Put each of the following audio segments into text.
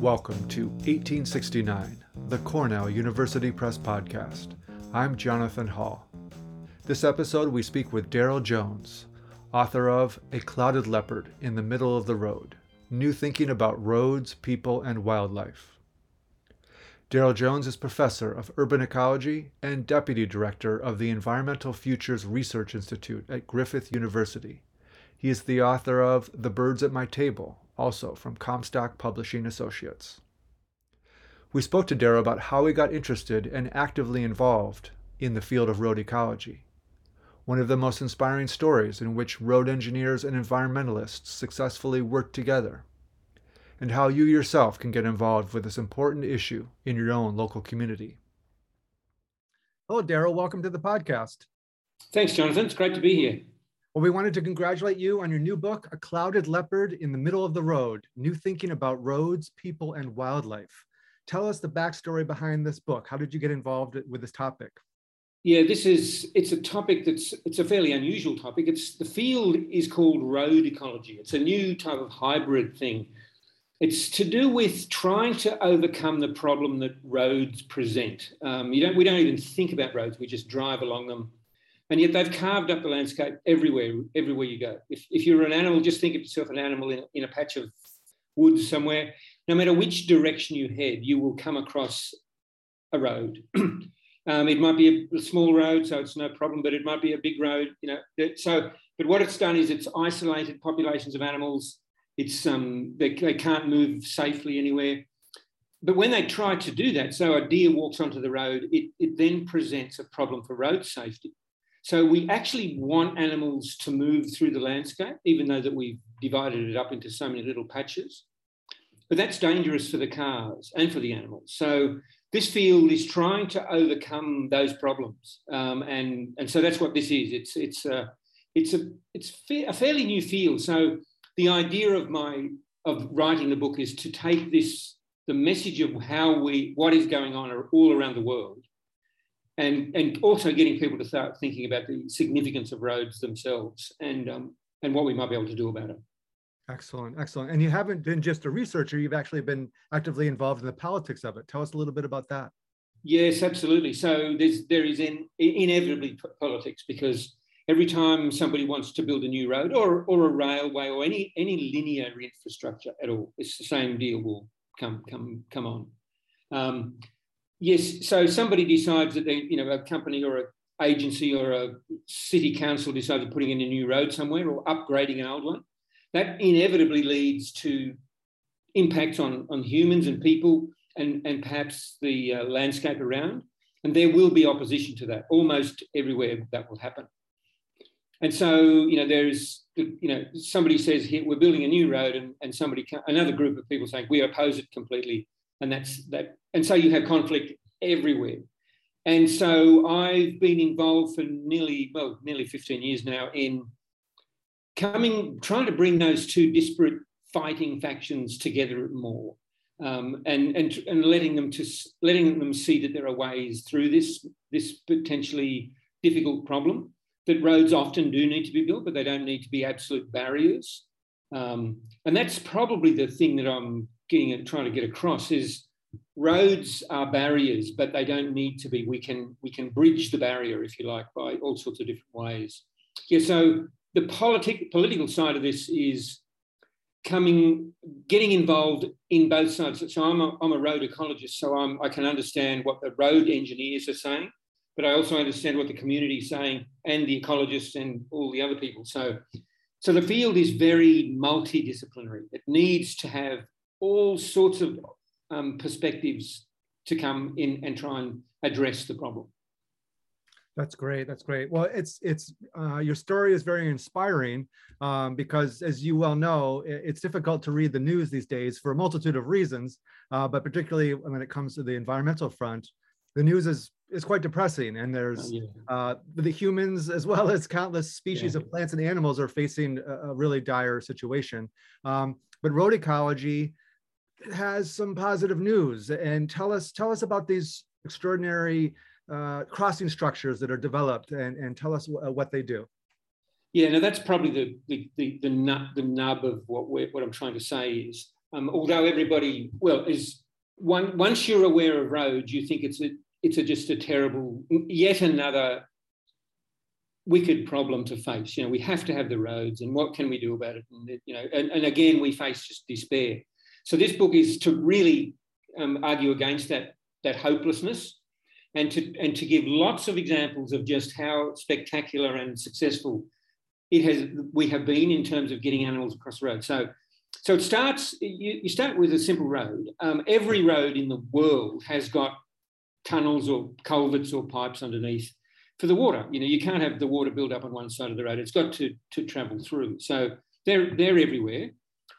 Welcome to 1869, the Cornell University Press Podcast. I'm Jonathan Hall. This episode, we speak with Daryl Jones, author of A Clouded Leopard in the Middle of the Road New Thinking About Roads, People, and Wildlife. Daryl Jones is professor of urban ecology and deputy director of the Environmental Futures Research Institute at Griffith University. He is the author of The Birds at My Table, also from Comstock Publishing Associates. We spoke to Daryl about how he got interested and actively involved in the field of road ecology. One of the most inspiring stories in which road engineers and environmentalists successfully work together, and how you yourself can get involved with this important issue in your own local community. Hello, Daryl. Welcome to the podcast. Thanks, Jonathan. It's great to be here. Well, we wanted to congratulate you on your new book, A Clouded Leopard in the Middle of the Road New Thinking About Roads, People, and Wildlife. Tell us the backstory behind this book. How did you get involved with this topic? Yeah, this is it's a topic that's it's a fairly unusual topic. It's the field is called road ecology. It's a new type of hybrid thing. It's to do with trying to overcome the problem that roads present. Um, you don't we don't even think about roads. We just drive along them and yet they've carved up the landscape everywhere, everywhere you go. If, if you're an animal, just think of yourself an animal in, in a patch of woods somewhere. No matter which direction you head, you will come across a road. um, it might be a, small road, so it's no problem, but it might be a big road. You know, so but what it's done is it's isolated populations of animals. It's um, they, they can't move safely anywhere. But when they try to do that, so a deer walks onto the road, it, it then presents a problem for road safety. So we actually want animals to move through the landscape, even though that we've divided it up into so many little patches. But that's dangerous for the cars and for the animals. So this field is trying to overcome those problems, um, and and so that's what this is. It's it's a it's a it's a fairly new field. So the idea of my of writing the book is to take this the message of how we what is going on all around the world and and also getting people to start thinking about the significance of roads themselves and um, and what we might be able to do about it. Excellent, excellent. And you haven't been just a researcher; you've actually been actively involved in the politics of it. Tell us a little bit about that. Yes, absolutely. So there's there is in, inevitably politics because every time somebody wants to build a new road or or a railway or any any linear infrastructure at all, it's the same deal will come come come on. Um, Yes. So somebody decides that they, you know, a company or a agency or a city council decides to putting in a new road somewhere or upgrading an old one. That inevitably leads to impacts on, on humans and people and, and perhaps the uh, landscape around. And there will be opposition to that almost everywhere that will happen. And so, you know, there's, you know, somebody says we're building a new road, and, and somebody, another group of people saying we oppose it completely. And that's that and so you have conflict everywhere. And so i've been involved for nearly well nearly 15 years now in coming trying to bring those two disparate fighting factions together more um, and, and and letting them to letting them see that there are ways through this this potentially difficult problem that roads often do need to be built but they don't need to be absolute barriers um, and that's probably the thing that i'm getting at, trying to get across is roads are barriers, but they don't need to be. We can we can bridge the barrier, if you like, by all sorts of different ways. Yeah. So the politic political side of this is coming, getting involved in both sides. So I'm a, I'm a road ecologist, so I'm, I can understand what the road engineers are saying, but I also understand what the community is saying and the ecologists and all the other people. So, so the field is very multidisciplinary. It needs to have all sorts of um, perspectives to come in and try and address the problem. That's great. That's great. Well, it's it's uh, your story is very inspiring um, because, as you well know, it's difficult to read the news these days for a multitude of reasons. Uh, but particularly when it comes to the environmental front, the news is is quite depressing, and there's yeah. uh, the humans as well as countless species yeah. of plants and animals are facing a, a really dire situation. Um, but road ecology has some positive news and tell us tell us about these extraordinary uh, crossing structures that are developed and, and tell us uh, what they do. Yeah, no, that's probably the the the, the, nut, the nub of what we're, what I'm trying to say is, um, although everybody well is one, once you're aware of roads, you think it's a it's a, just a terrible yet another wicked problem to face. You know, we have to have the roads, and what can we do about it? And, you know, and, and again, we face just despair. So this book is to really um, argue against that that hopelessness, and to and to give lots of examples of just how spectacular and successful it has we have been in terms of getting animals across the road. So. So it starts. You, you start with a simple road. Um, every road in the world has got tunnels or culverts or pipes underneath for the water. You know, you can't have the water build up on one side of the road. It's got to, to travel through. So they're, they're everywhere.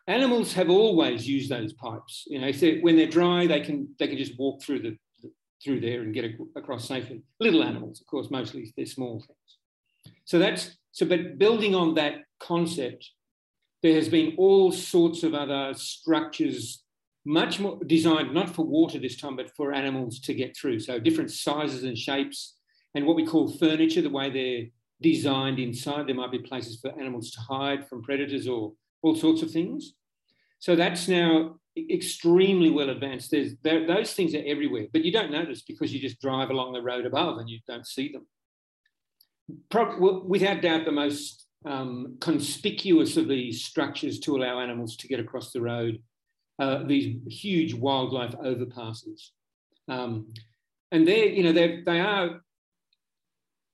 Animals have always used those pipes. You know, they're, when they're dry, they can, they can just walk through, the, through there and get across safely. Little animals, of course, mostly they're small things. So that's, so, but building on that concept, there has been all sorts of other structures much more designed not for water this time, but for animals to get through. So different sizes and shapes, and what we call furniture, the way they're designed inside. There might be places for animals to hide from predators or all sorts of things. So that's now extremely well advanced. There's those things are everywhere, but you don't notice because you just drive along the road above and you don't see them. Pro- without doubt, the most um, conspicuous of these structures to allow animals to get across the road, uh, these huge wildlife overpasses. Um, and they're, you know, they're, they are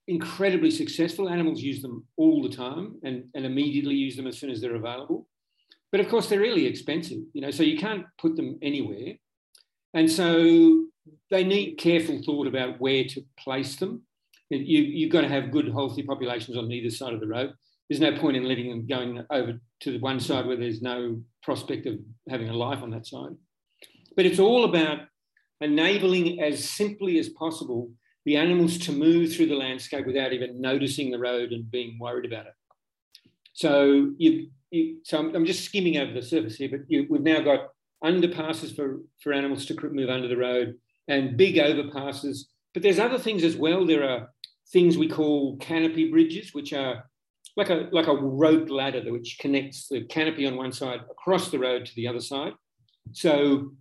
incredibly successful. Animals use them all the time and, and immediately use them as soon as they're available. But of course, they're really expensive, you know, so you can't put them anywhere. And so they need careful thought about where to place them. You, you've got to have good, healthy populations on either side of the road. There's no point in letting them going over to the one side where there's no prospect of having a life on that side. But it's all about enabling as simply as possible the animals to move through the landscape without even noticing the road and being worried about it. So you, you so I'm, I'm, just skimming over the surface here, but you, we've now got underpasses for, for animals to move under the road and big overpasses. But there's other things as well. There are things we call canopy bridges, which are like a like a rope ladder which connects the canopy on one side across the road to the other side. So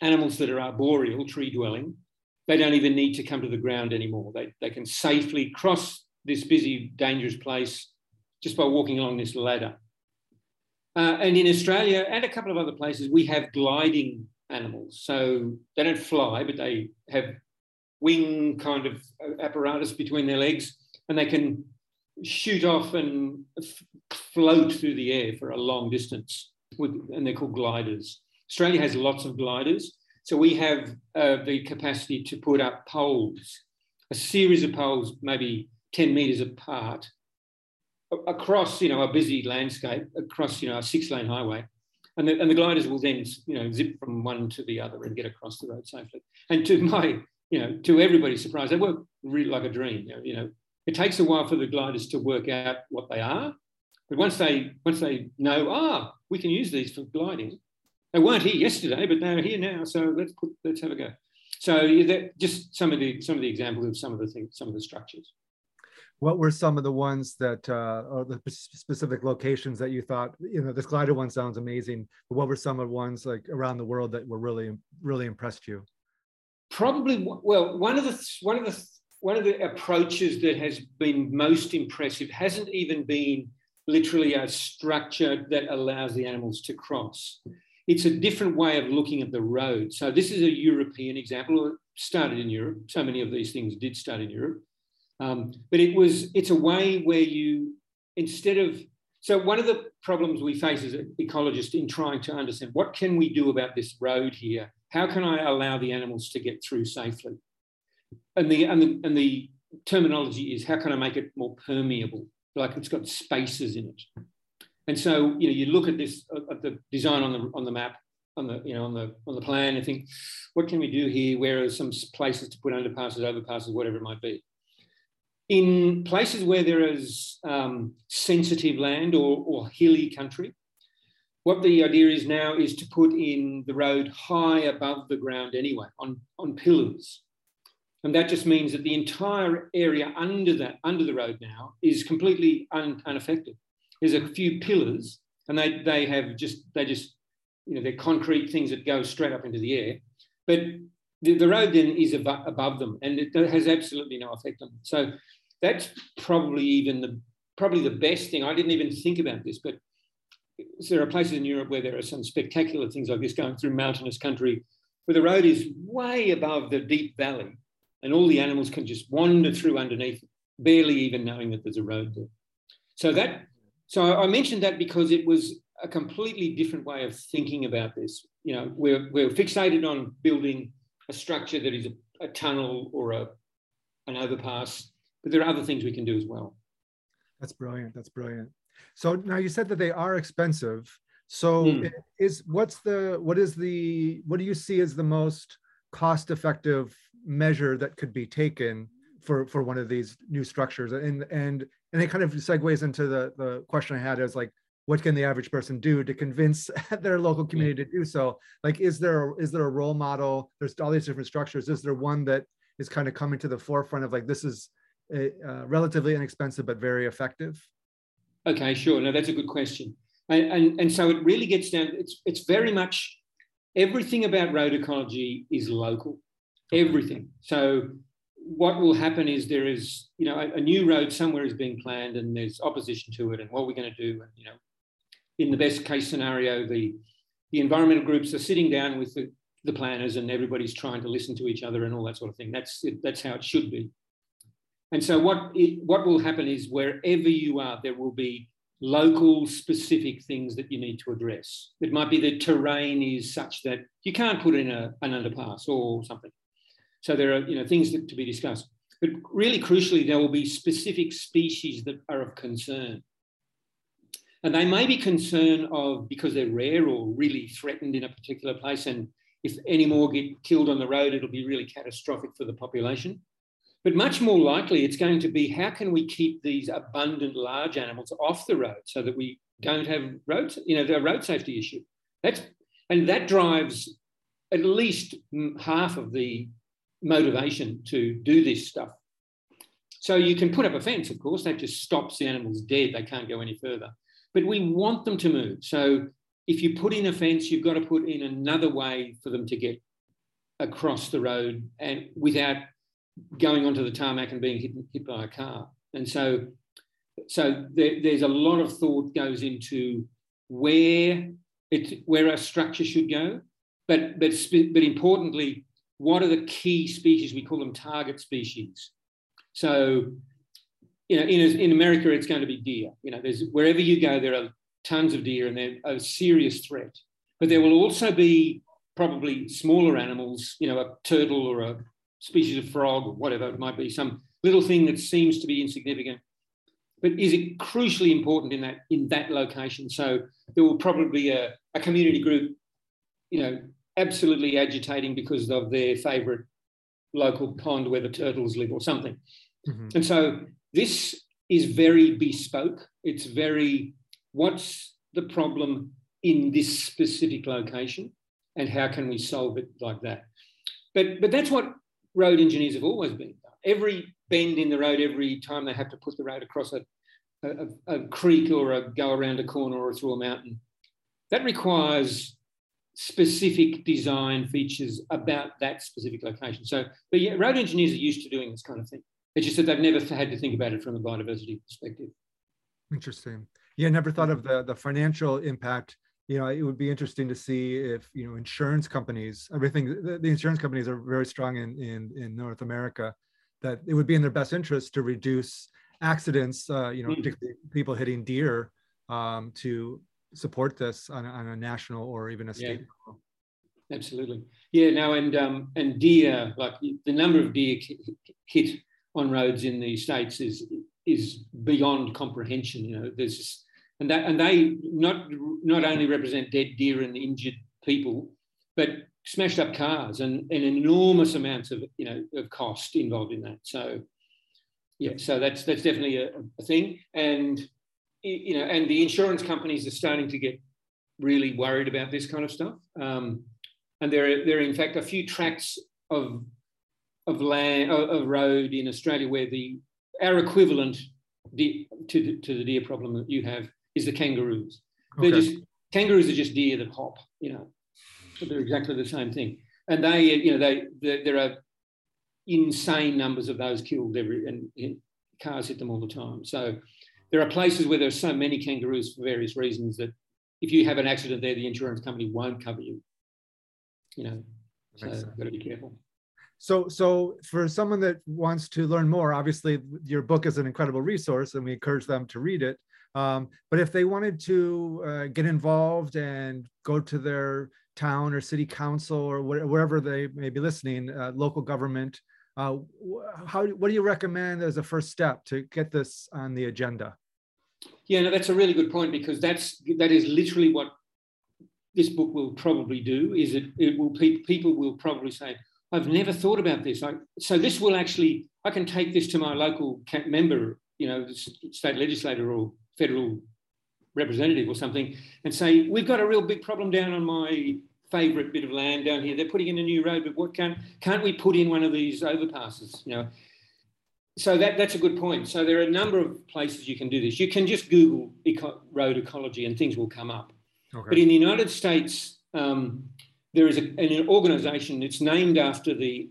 animals that are arboreal, tree dwelling, they don't even need to come to the ground anymore. They, they can safely cross this busy, dangerous place just by walking along this ladder. Uh, and in Australia and a couple of other places, we have gliding animals. So they don't fly, but they have wing kind of apparatus between their legs, and they can shoot off and f- float through the air for a long distance, with, and they're called gliders. Australia has lots of gliders. So we have uh, the capacity to put up poles, a series of poles, maybe 10 metres apart, across you know a busy landscape, across you know a six-lane highway, and the, and the gliders will then you know zip from one to the other and get across the road safely. And to my you know to everybody's surprise, they work really like a dream. You know, you know it takes a while for the gliders to work out what they are, but once they once they know ah we can use these for gliding, they weren't here yesterday, but they're here now. So let's put, let's have a go. So that, just some of the some of the examples of some of the things, some of the structures. What were some of the ones that, uh, or the specific locations that you thought, you know, this glider one sounds amazing. But what were some of the ones like around the world that were really, really impressed you? Probably, well, one of the one of the one of the approaches that has been most impressive hasn't even been literally a structure that allows the animals to cross it's a different way of looking at the road. So this is a European example. It started in Europe. So many of these things did start in Europe. Um, but it was it's a way where you instead of so one of the problems we face as an ecologist in trying to understand what can we do about this road here? How can I allow the animals to get through safely? And the and the, and the terminology is how can I make it more permeable? Like it's got spaces in it. And so, you know, you look at this at the design on the on the map, on the you know on the on the plan, and think, what can we do here? Where are some places to put underpasses, overpasses, whatever it might be? In places where there is um, sensitive land or, or hilly country, what the idea is now is to put in the road high above the ground anyway, on, on pillars. And that just means that the entire area under that, under the road now, is completely un, unaffected. There's a few pillars, and they they have just they just you know they're concrete things that go straight up into the air, but the, the road then is ab- above them, and it has absolutely no effect on them. So that's probably even the probably the best thing. I didn't even think about this, but there are places in Europe where there are some spectacular things like this going through mountainous country, where the road is way above the deep valley, and all the animals can just wander through underneath, barely even knowing that there's a road there. So that, so I mentioned that because it was a completely different way of thinking about this. You know, we're we're fixated on building a structure that is a, a tunnel or a an overpass, but there are other things we can do as well. That's brilliant. That's brilliant. So now you said that they are expensive. So mm. is what's the what is the what do you see as the most cost effective measure that could be taken for for one of these new structures. And and and it kind of segues into the the question i had is like what can the average person do to convince their local community to do so? Like is there is there a role model? There's all these different structures. Is there one that is kind of coming to the forefront of like this is a, uh, relatively inexpensive but very effective? Okay, sure. No, that's a good question. And, and, and so it really gets down, it's, it's very much everything about road ecology is local, everything. So what will happen is there is, you know, a, a new road somewhere is being planned and there's opposition to it and what we're going to do. And, you know, in the best case scenario, the, the environmental groups are sitting down with the, the planners and everybody's trying to listen to each other and all that sort of thing. That's, that's how it should be. And so what, it, what will happen is wherever you are, there will be local specific things that you need to address. It might be the terrain is such that you can't put in a, an underpass or something. So there are you know, things that, to be discussed. But really crucially, there will be specific species that are of concern. And they may be concern of because they're rare or really threatened in a particular place. And if any more get killed on the road, it'll be really catastrophic for the population. But much more likely, it's going to be how can we keep these abundant large animals off the road so that we don't have road, you know, the road safety issue. That's and that drives at least half of the motivation to do this stuff. So you can put up a fence, of course, that just stops the animals dead. They can't go any further. But we want them to move. So if you put in a fence, you've got to put in another way for them to get across the road and without going onto the tarmac and being hit, hit by a car. And so, so there, there's a lot of thought goes into where it where our structure should go, but but but importantly, what are the key species? We call them target species. So, you know, in in America, it's going to be deer. You know, there's wherever you go, there are tons of deer, and they're a serious threat. But there will also be probably smaller animals, you know, a turtle or a species of frog or whatever it might be, some little thing that seems to be insignificant. But is it crucially important in that in that location? So there will probably be a, a community group, you know, absolutely agitating because of their favourite local pond where the turtles live or something. Mm-hmm. And so this is very bespoke. It's very what's the problem in this specific location and how can we solve it like that? But but that's what road engineers have always been. Every bend in the road, every time they have to put the road across a, a, a creek or a, go around a corner or through a mountain, that requires specific design features about that specific location. So, but yeah, road engineers are used to doing this kind of thing. It's just that they've never had to think about it from a biodiversity perspective. Interesting. Yeah, never thought of the the financial impact you know it would be interesting to see if you know insurance companies everything the, the insurance companies are very strong in, in in north america that it would be in their best interest to reduce accidents uh, you know mm. particularly people hitting deer um, to support this on, on, a national or even a state yeah. level absolutely yeah now and um, and deer like the number of deer hit on roads in the states is is beyond comprehension you know there's just and that and they not not only represent dead deer and injured people, but smashed up cars and, and enormous amounts of you know of cost involved in that. So yeah, so that's that's definitely a, a thing. And you know, and the insurance companies are starting to get really worried about this kind of stuff. Um, and there are there are in fact a few tracts of of land of road in Australia where the our equivalent to the, to the deer problem that you have is the kangaroos. Okay. They're just kangaroos are just deer that hop, you know. they're exactly the same thing. And they, you know, they, they there are insane numbers of those killed every and, and cars hit them all the time. So there are places where there are so many kangaroos for various reasons that if you have an accident there, the insurance company won't cover you. You know, so you've got to be careful. So, so for someone that wants to learn more, obviously your book is an incredible resource, and we encourage them to read it. Um, but if they wanted to uh, get involved and go to their town or city council or wherever they may be listening, uh, local government, uh, how what do you recommend as a first step to get this on the agenda? Yeah, no, that's a really good point because that's that is literally what this book will probably do. Is it? It will people will probably say, I've never thought about this. I, so this will actually, I can take this to my local member, you know, state legislator or federal representative or something, and say, we've got a real big problem down on my favourite bit of land down here. They're putting in a new road, but what can't can't we put in one of these overpasses? You know. So that, that's a good point. So there are a number of places you can do this. You can just Google eco- road ecology and things will come up. Okay. But in the United States, um, there is a, an organization, it's named after the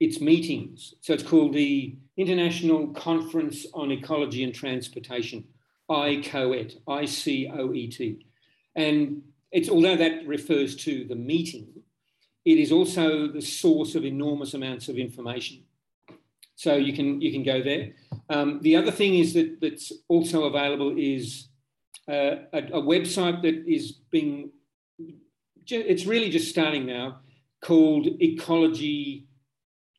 its meetings. So it's called the International Conference on Ecology and Transportation, ICOET, I-C-O-E-T. And it's although that refers to the meeting, it is also the source of enormous amounts of information. So you can you can go there. Um, the other thing is that that's also available is uh, a, a, website that is being it's really just starting now, called Ecology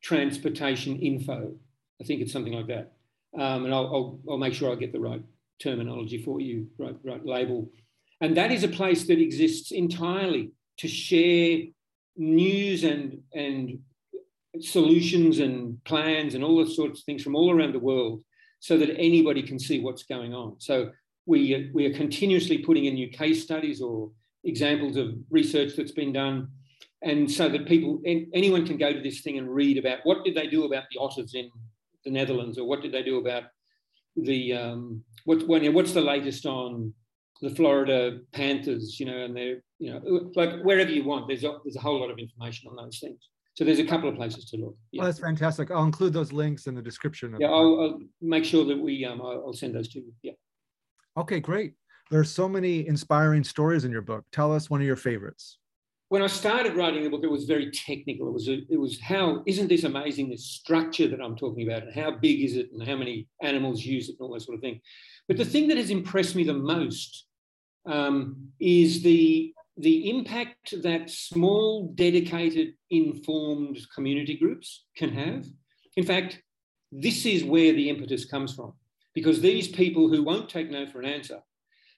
Transportation Info. I think it's something like that. Um, and I'll, I'll, I'll, make sure I get the right terminology for you, right, right label. And that is a place that exists entirely to share news and, and solutions and plans and all the sorts of things from all around the world so that anybody can see what's going on. So we, we are continuously putting in new case studies or examples of research that's been done. And so that people, anyone can go to this thing and read about what did they do about the otters in the Netherlands, or what did they do about the um, what, what's the latest on the Florida Panthers, you know, and they're you know like wherever you want. There's a, there's a whole lot of information on those things. So there's a couple of places to look. Yeah. that's fantastic. I'll include those links in the description. yeah, I'll, I'll, make sure that we um, I'll, I'll send those to you. Yeah. Okay, great. There are so many inspiring stories in your book. Tell us one of your favorites. When I started writing the book, it was very technical. It was a, it was how isn't this amazing this structure that I'm talking about and how big is it and how many animals use it and all that sort of thing. But the thing that has impressed me the most um, is the the impact that small, dedicated, informed community groups can have. In fact, this is where the impetus comes from, because these people who won't take no for an answer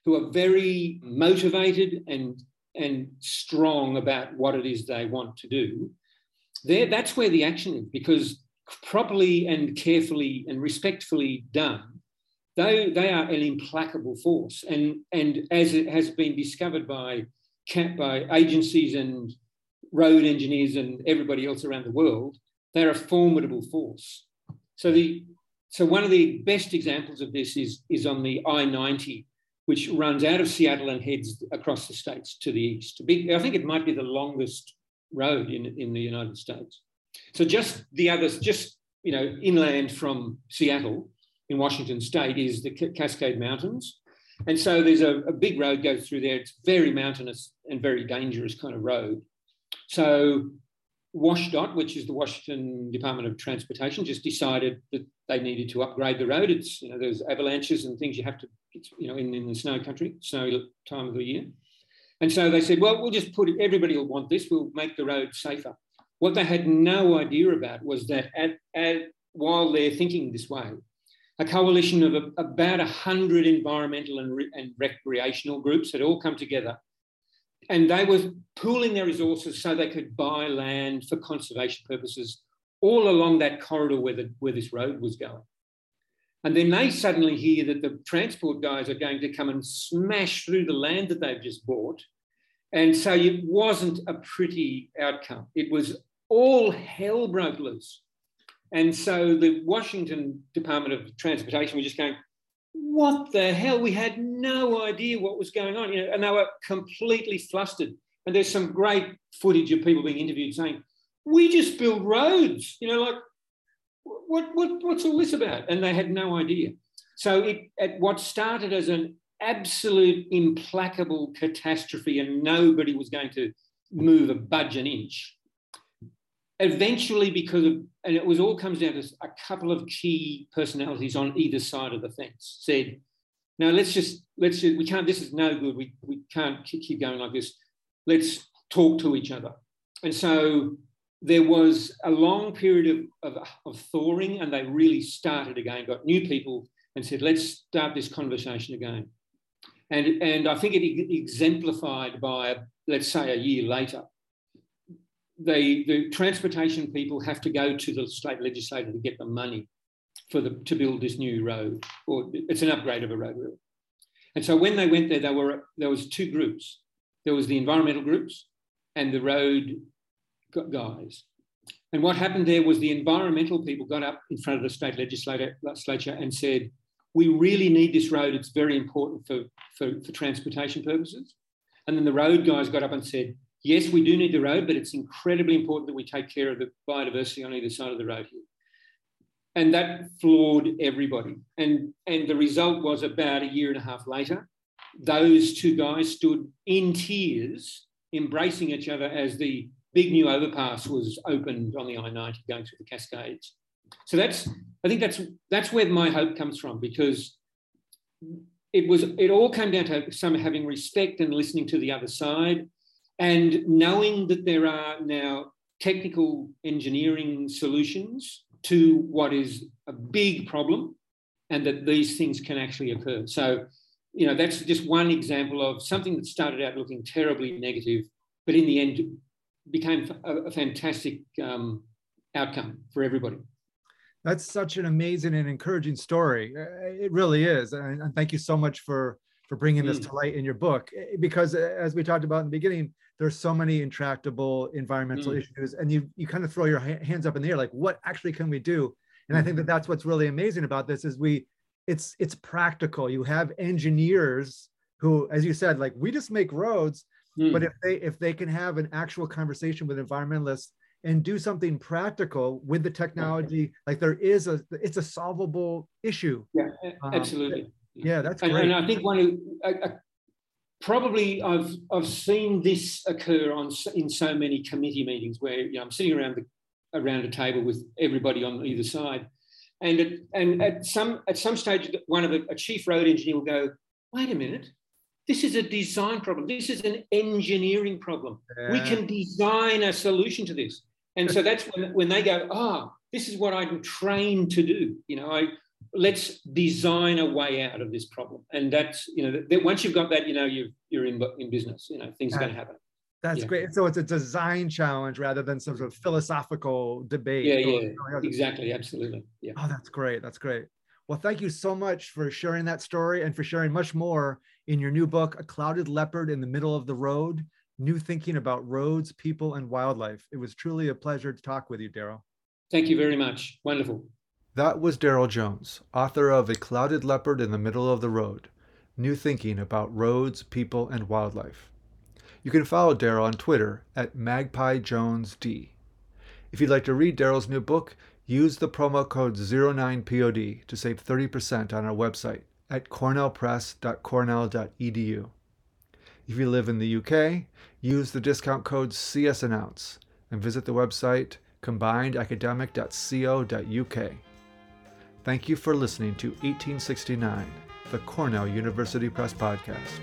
who are very motivated and, and strong about what it is they want to do, that's where the action is because properly and carefully and respectfully done, they, they are an implacable force. And, and as it has been discovered by, by agencies and road engineers and everybody else around the world, they're a formidable force. So, the, so one of the best examples of this is, is on the I-90 which runs out of Seattle and heads across the states to the east. I think it might be the longest road in, in the United States. So just the others, just you know, inland from Seattle in Washington State is the Cascade Mountains. And so there's a, a big road goes through there. It's very mountainous and very dangerous kind of road. So WashDOT, which is the Washington Department of Transportation, just decided that they needed to upgrade the road. It's you know there's avalanches and things you have to you know in, in the snow country, snow time of the year, and so they said, well, we'll just put it. Everybody will want this. We'll make the road safer. What they had no idea about was that at, at while they're thinking this way, a coalition of a, about 100 environmental and, re, and recreational groups had all come together and they were pooling their resources so they could buy land for conservation purposes all along that corridor where, the, where this road was going. And then they suddenly hear that the transport guys are going to come and smash through the land that they've just bought. And so it wasn't a pretty outcome. It was all hell broke loose. And so the Washington Department of Transportation was just going, what the hell? We had no idea what was going on. You know, and they were completely flustered. And there's some great footage of people being interviewed saying, we just build roads, you know, like what, what, what's all this about? And they had no idea. So it, at what started as an absolute implacable catastrophe and nobody was going to move a budge an inch. Eventually, because of, and it was all comes down to a couple of key personalities on either side of the fence said, no, let's just, let's just, we can't, this is no good. We, we can't keep going like this. Let's talk to each other. And so there was a long period of, of, of thawing and they really started again, got new people and said, let's start this conversation again. And, and I think it exemplified by, let's say, a year later. They, the transportation people have to go to the state legislature to get the money for the, to build this new road, or it's an upgrade of a road, really. And so when they went there, there were there was two groups. There was the environmental groups and the road guys. And what happened there was the environmental people got up in front of the state legislature and said, we really need this road. It's very important for, for, for, transportation purposes. And then the road guys got up and said, yes, we do need the road, but it's incredibly important that we take care of the biodiversity on either side of the road here. And that floored everybody. And, and the result was about a year and a half later, those two guys stood in tears, embracing each other as the big new overpass was opened on the I-90 going through the Cascades. So that's I think that's that's where my hope comes from because it was it all came down to some having respect and listening to the other side and knowing that there are now technical engineering solutions to what is a big problem and that these things can actually occur. So, you know, that's just one example of something that started out looking terribly negative, but in the end became a, fantastic um, outcome for everybody that's such an amazing and encouraging story. It really is, and, thank you so much for for bringing this mm. to light in your book. Eh, because uh, as we talked about in the beginning, there's so many intractable environmental mm. issues, and you you kind of throw your hands up in the air, like what actually can we do? And I think that mm-hmm. that's what's really amazing about this is we it's it's practical. You have engineers who, as you said, like we just make roads, mm. but if they if they can have an actual conversation with environmentalists and do something practical with the technology like there is a it's a solvable issue yeah um, absolutely um, yeah that's and, great. and i think one of uh, probably i've i've seen this occur on in so many committee meetings where you know i'm sitting around the around a table with everybody on either side and at, and at some at some stage one of a, a chief road engineer will go wait a minute this is a design problem. This is an engineering problem. Yeah. We can design a solution to this. And so that's when, when they go, ah, oh, this is what I'm trained to do. You know, I let's design a way out of this problem. And that's, you know, that once you've got that, you know, you you're in, in business, you know, things are going to happen. That's yeah. great. So it's a design challenge rather than some sort of philosophical debate. Yeah, yeah, exactly. Absolutely. Yeah. Oh, that's great. That's great. Well, thank you so much for sharing that story and for sharing much more in your new book, A Clouded Leopard in the Middle of the Road New Thinking About Roads, People, and Wildlife. It was truly a pleasure to talk with you, Daryl. Thank you very much. Wonderful. That was Daryl Jones, author of A Clouded Leopard in the Middle of the Road New Thinking About Roads, People, and Wildlife. You can follow Daryl on Twitter at MagpieJonesD. If you'd like to read Daryl's new book, use the promo code 09POD to save 30% on our website at cornellpress.cornell.edu. If you live in the UK, use the discount code CSAnnounce and visit the website combinedacademic.co.uk. Thank you for listening to 1869, the Cornell University Press Podcast.